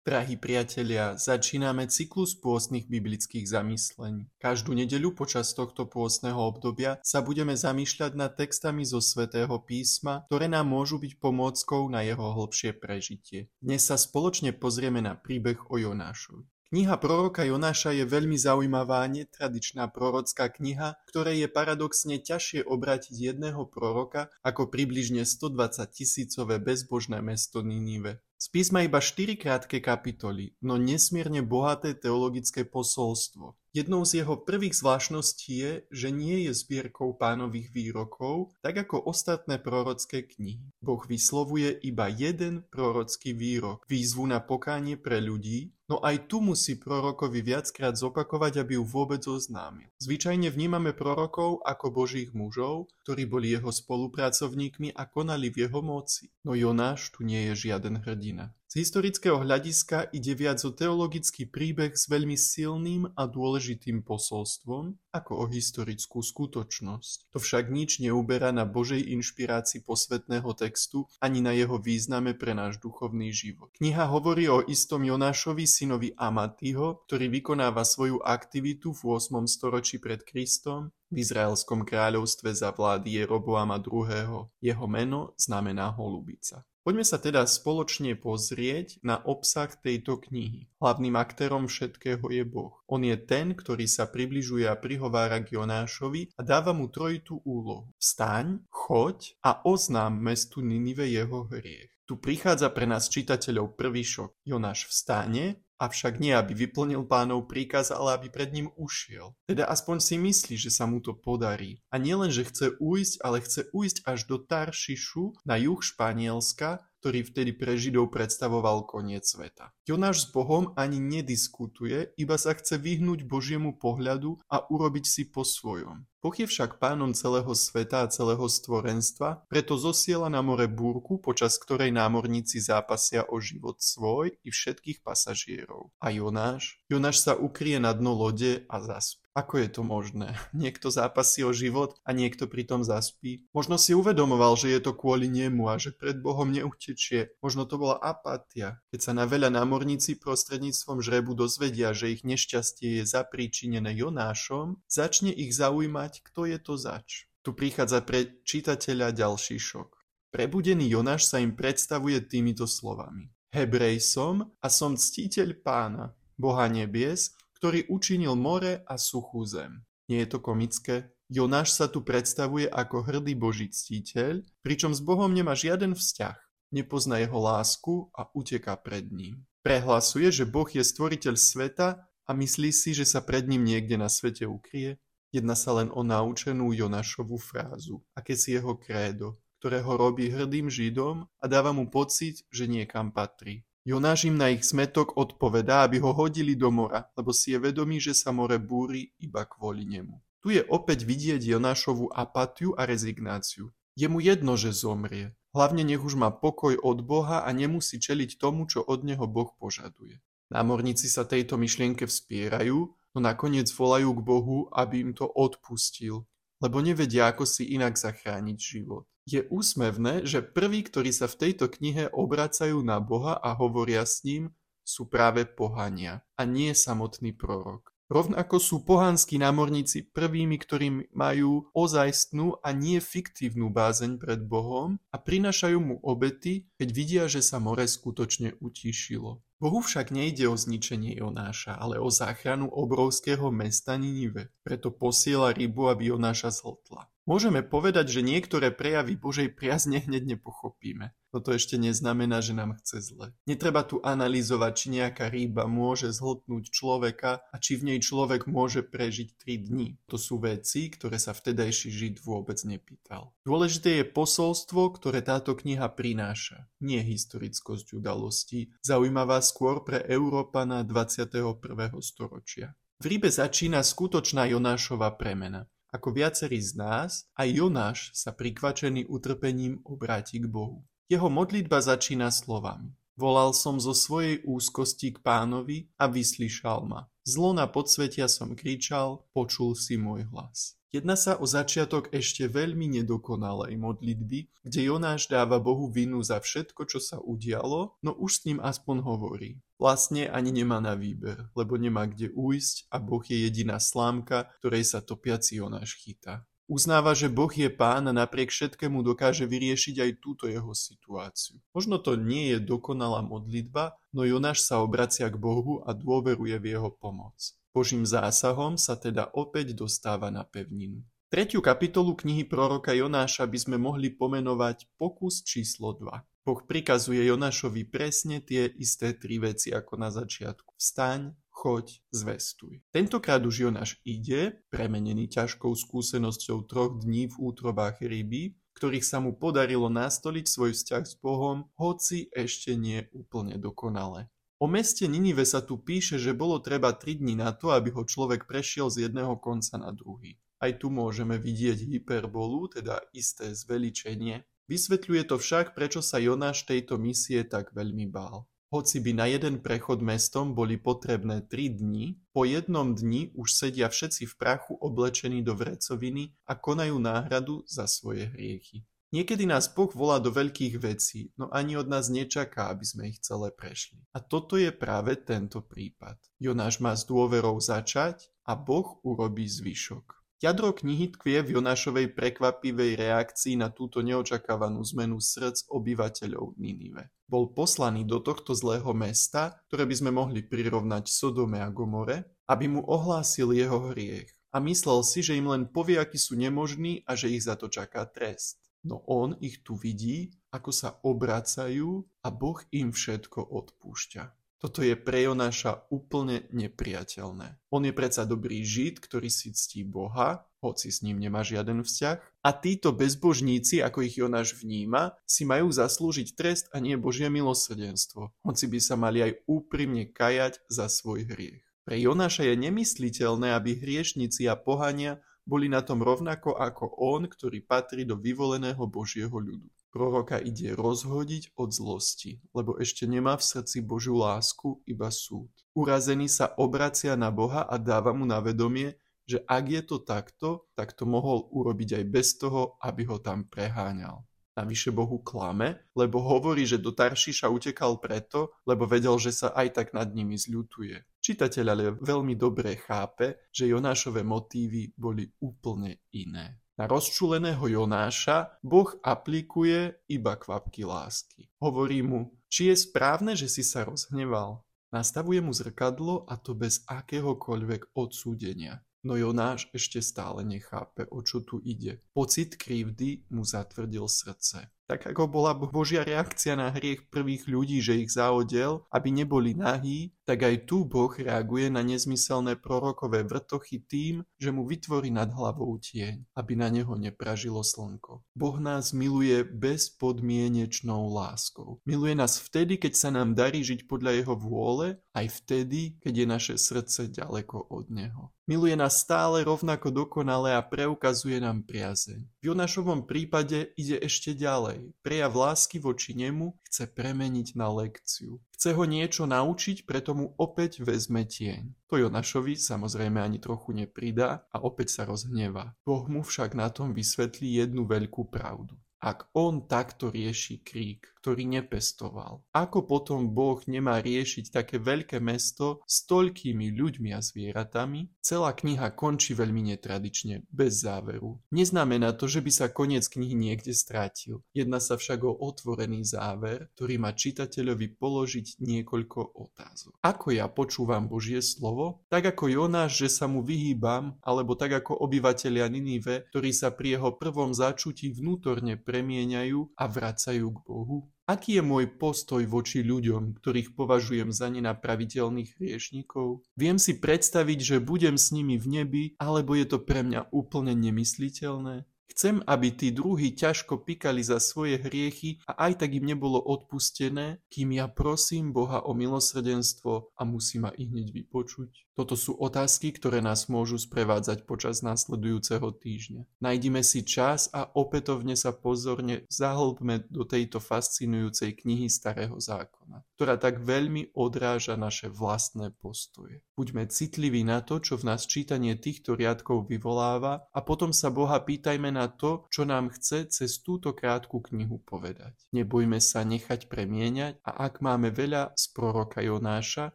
Drahí priatelia, začíname cyklus pôstnych biblických zamyslení. Každú nedeľu počas tohto pôstneho obdobia sa budeme zamýšľať nad textami zo svätého písma, ktoré nám môžu byť pomôckou na jeho hlbšie prežitie. Dnes sa spoločne pozrieme na príbeh o Jonášovi. Kniha proroka Jonáša je veľmi zaujímavá netradičná prorocká kniha, ktorej je paradoxne ťažšie obrátiť jedného proroka ako približne 120 tisícové bezbožné mesto Ninive. Z písma iba štyri krátke kapitoly, no nesmierne bohaté teologické posolstvo. Jednou z jeho prvých zvláštností je, že nie je zbierkou pánových výrokov, tak ako ostatné prorocké knihy. Boh vyslovuje iba jeden prorocký výrok, výzvu na pokánie pre ľudí, No aj tu musí prorokovi viackrát zopakovať, aby ju vôbec oznámil. Zvyčajne vnímame prorokov ako božích mužov, ktorí boli jeho spolupracovníkmi a konali v jeho moci. No Jonáš tu nie je žiaden hrdina. Z historického hľadiska ide viac o teologický príbeh s veľmi silným a dôležitým posolstvom ako o historickú skutočnosť. To však nič neuberá na Božej inšpirácii posvetného textu ani na jeho význame pre náš duchovný život. Kniha hovorí o istom Jonášovi, synovi Amatyho, ktorý vykonáva svoju aktivitu v 8. storočí pred Kristom v Izraelskom kráľovstve za vlády Jeroboama II. Jeho meno znamená holubica. Poďme sa teda spoločne pozrieť na obsah tejto knihy. Hlavným aktérom všetkého je Boh. On je ten, ktorý sa približuje a prihovára k Jonášovi a dáva mu trojitú úlohu. Vstaň, choď a oznám mestu Ninive jeho hriech. Tu prichádza pre nás čitateľov prvý šok. Jonáš vstane Avšak nie, aby vyplnil pánov príkaz, ale aby pred ním ušiel. Teda aspoň si myslí, že sa mu to podarí. A nielen, že chce ujsť, ale chce ujsť až do Taršišu na juh Španielska, ktorý vtedy pre Židov predstavoval koniec sveta. Jonáš s Bohom ani nediskutuje, iba sa chce vyhnúť Božiemu pohľadu a urobiť si po svojom. Boh je však pánom celého sveta a celého stvorenstva, preto zosiela na more búrku, počas ktorej námorníci zápasia o život svoj i všetkých pasažierov. A Jonáš? Jonáš sa ukrie na dno lode a zaspí. Ako je to možné? Niekto zápasí o život a niekto pritom zaspí. Možno si uvedomoval, že je to kvôli nemu a že pred Bohom neutečie. Možno to bola apatia. Keď sa na veľa námorníci prostredníctvom žrebu dozvedia, že ich nešťastie je zapríčinené Jonášom, začne ich zaujímať, kto je to zač. Tu prichádza pre čitateľa ďalší šok. Prebudený Jonáš sa im predstavuje týmito slovami. Hebrej som a som ctiteľ pána, Boha nebies, ktorý učinil more a suchú zem. Nie je to komické? Jonáš sa tu predstavuje ako hrdý boží ctiteľ, pričom s Bohom nemá žiaden vzťah. Nepozná jeho lásku a uteká pred ním. Prehlasuje, že Boh je stvoriteľ sveta a myslí si, že sa pred ním niekde na svete ukrie. Jedná sa len o naučenú Jonášovú frázu, aké si jeho krédo, ktoré ho robí hrdým Židom a dáva mu pocit, že niekam patrí. Jonáš im na ich smetok odpovedá, aby ho hodili do mora, lebo si je vedomý, že sa more búri iba kvôli nemu. Tu je opäť vidieť Jonášovú apatiu a rezignáciu. Je mu jedno, že zomrie. Hlavne nech už má pokoj od Boha a nemusí čeliť tomu, čo od neho Boh požaduje. Námorníci sa tejto myšlienke vspierajú, no nakoniec volajú k Bohu, aby im to odpustil, lebo nevedia, ako si inak zachrániť život. Je úsmevné, že prví, ktorí sa v tejto knihe obracajú na Boha a hovoria s ním, sú práve pohania a nie samotný prorok. Rovnako sú pohanskí námorníci prvými, ktorí majú ozajstnú a nie fiktívnu bázeň pred Bohom a prinašajú mu obety, keď vidia, že sa more skutočne utíšilo. Bohu však nejde o zničenie Jonáša, ale o záchranu obrovského mesta Ninive. Preto posiela rybu, aby Jonáša zhltla. Môžeme povedať, že niektoré prejavy Božej priazne hneď nepochopíme. No to ešte neznamená, že nám chce zle. Netreba tu analyzovať, či nejaká rýba môže zhltnúť človeka a či v nej človek môže prežiť 3 dní. To sú veci, ktoré sa vtedajší Žid vôbec nepýtal. Dôležité je posolstvo, ktoré táto kniha prináša. Nie historickosť udalostí, zaujímavá skôr pre Európana 21. storočia. V rybe začína skutočná Jonášova premena. Ako viacerí z nás, aj Jonáš sa prikvačený utrpením obráti k Bohu. Jeho modlitba začína slovami. Volal som zo svojej úzkosti k pánovi a vyslyšal ma. Zlo na podsvetia som kričal, počul si môj hlas. Jedná sa o začiatok ešte veľmi nedokonalej modlitby, kde Jonáš dáva Bohu vinu za všetko, čo sa udialo, no už s ním aspoň hovorí. Vlastne ani nemá na výber, lebo nemá kde ujsť a Boh je jediná slámka, ktorej sa topiaci Jonáš chytá. Uznáva, že Boh je pán a napriek všetkému dokáže vyriešiť aj túto jeho situáciu. Možno to nie je dokonalá modlitba, no Jonáš sa obracia k Bohu a dôveruje v jeho pomoc. Božím zásahom sa teda opäť dostáva na pevninu. Tretiu kapitolu knihy proroka Jonáša by sme mohli pomenovať pokus číslo 2. Boh prikazuje Jonášovi presne tie isté tri veci ako na začiatku. Vstaň, choď, zvestuj. Tentokrát už Jonáš ide, premenený ťažkou skúsenosťou troch dní v útrobách ryby, ktorých sa mu podarilo nastoliť svoj vzťah s Bohom, hoci ešte nie úplne dokonale. O meste Ninive sa tu píše, že bolo treba 3 dní na to, aby ho človek prešiel z jedného konca na druhý. Aj tu môžeme vidieť hyperbolu, teda isté zveličenie. Vysvetľuje to však, prečo sa Jonáš tejto misie tak veľmi bál. Hoci by na jeden prechod mestom boli potrebné tri dni, po jednom dni už sedia všetci v prachu oblečení do vrecoviny a konajú náhradu za svoje hriechy. Niekedy nás Boh volá do veľkých vecí, no ani od nás nečaká, aby sme ich celé prešli. A toto je práve tento prípad. Jonáš má s dôverou začať a Boh urobí zvyšok. Jadro knihy tkvie v Jonášovej prekvapivej reakcii na túto neočakávanú zmenu srdc obyvateľov Ninive. Bol poslaný do tohto zlého mesta, ktoré by sme mohli prirovnať Sodome a Gomore, aby mu ohlásil jeho hriech. A myslel si, že im len povie, akí sú nemožní a že ich za to čaká trest. No on ich tu vidí, ako sa obracajú a Boh im všetko odpúšťa. Toto je pre Jonáša úplne nepriateľné. On je predsa dobrý žid, ktorý si ctí Boha, hoci s ním nemá žiaden vzťah. A títo bezbožníci, ako ich Jonáš vníma, si majú zaslúžiť trest a nie Božie milosrdenstvo, hoci by sa mali aj úprimne kajať za svoj hriech. Pre Jonáša je nemysliteľné, aby hriešnici a pohania boli na tom rovnako ako on, ktorý patrí do vyvoleného Božieho ľudu. Proroka ide rozhodiť od zlosti, lebo ešte nemá v srdci Božiu lásku, iba súd. Urazený sa obracia na Boha a dáva mu na vedomie, že ak je to takto, tak to mohol urobiť aj bez toho, aby ho tam preháňal. Navyše Bohu klame, lebo hovorí, že do Taršiša utekal preto, lebo vedel, že sa aj tak nad nimi zľutuje. Čitateľ ale veľmi dobre chápe, že Jonášové motívy boli úplne iné. Na rozčuleného Jonáša Boh aplikuje iba kvapky lásky. Hovorí mu, či je správne, že si sa rozhneval. Nastavuje mu zrkadlo a to bez akéhokoľvek odsúdenia. No Jonáš ešte stále nechápe, o čo tu ide. Pocit krivdy mu zatvrdil srdce. Tak ako bola Božia reakcia na hriech prvých ľudí, že ich zaodel, aby neboli nahí, tak aj tu Boh reaguje na nezmyselné prorokové vrtochy tým, že mu vytvorí nad hlavou tieň, aby na neho nepražilo slnko. Boh nás miluje bezpodmienečnou láskou. Miluje nás vtedy, keď sa nám darí žiť podľa jeho vôle, aj vtedy, keď je naše srdce ďaleko od neho. Miluje nás stále rovnako dokonale a preukazuje nám priazeň. V Jonášovom prípade ide ešte ďalej prejav lásky voči nemu chce premeniť na lekciu. Chce ho niečo naučiť, preto mu opäť vezme tieň. To Jonášovi samozrejme ani trochu nepridá a opäť sa rozhnevá. Boh mu však na tom vysvetlí jednu veľkú pravdu. Ak on takto rieši krík, ktorý nepestoval, ako potom Boh nemá riešiť také veľké mesto s toľkými ľuďmi a zvieratami? Celá kniha končí veľmi netradične, bez záveru. Neznamená to, že by sa koniec knihy niekde strátil. Jedná sa však o otvorený záver, ktorý má čitateľovi položiť niekoľko otázok. Ako ja počúvam Božie slovo? Tak ako Jonáš, že sa mu vyhýbam, alebo tak ako obyvatelia Ninive, ktorí sa pri jeho prvom začutí vnútorne premieňajú a vracajú k Bohu? Aký je môj postoj voči ľuďom, ktorých považujem za nenapraviteľných hriešnikov? Viem si predstaviť, že budem s nimi v nebi, alebo je to pre mňa úplne nemysliteľné? Chcem, aby tí druhí ťažko pikali za svoje hriechy a aj tak im nebolo odpustené, kým ja prosím Boha o milosrdenstvo a musí ma i hneď vypočuť. Toto sú otázky, ktoré nás môžu sprevádzať počas následujúceho týždňa. Najdime si čas a opätovne sa pozorne zahlbme do tejto fascinujúcej knihy Starého zákona. Základná, ktorá tak veľmi odráža naše vlastné postoje. Buďme citliví na to, čo v nás čítanie týchto riadkov vyvoláva a potom sa Boha pýtajme na to, čo nám chce cez túto krátku knihu povedať. Nebojme sa nechať premieňať a ak máme veľa z proroka Jonáša,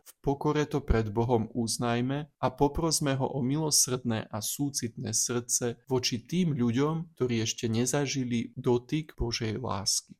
v pokore to pred Bohom uznajme a poprosme ho o milosrdné a súcitné srdce voči tým ľuďom, ktorí ešte nezažili dotyk Božej lásky.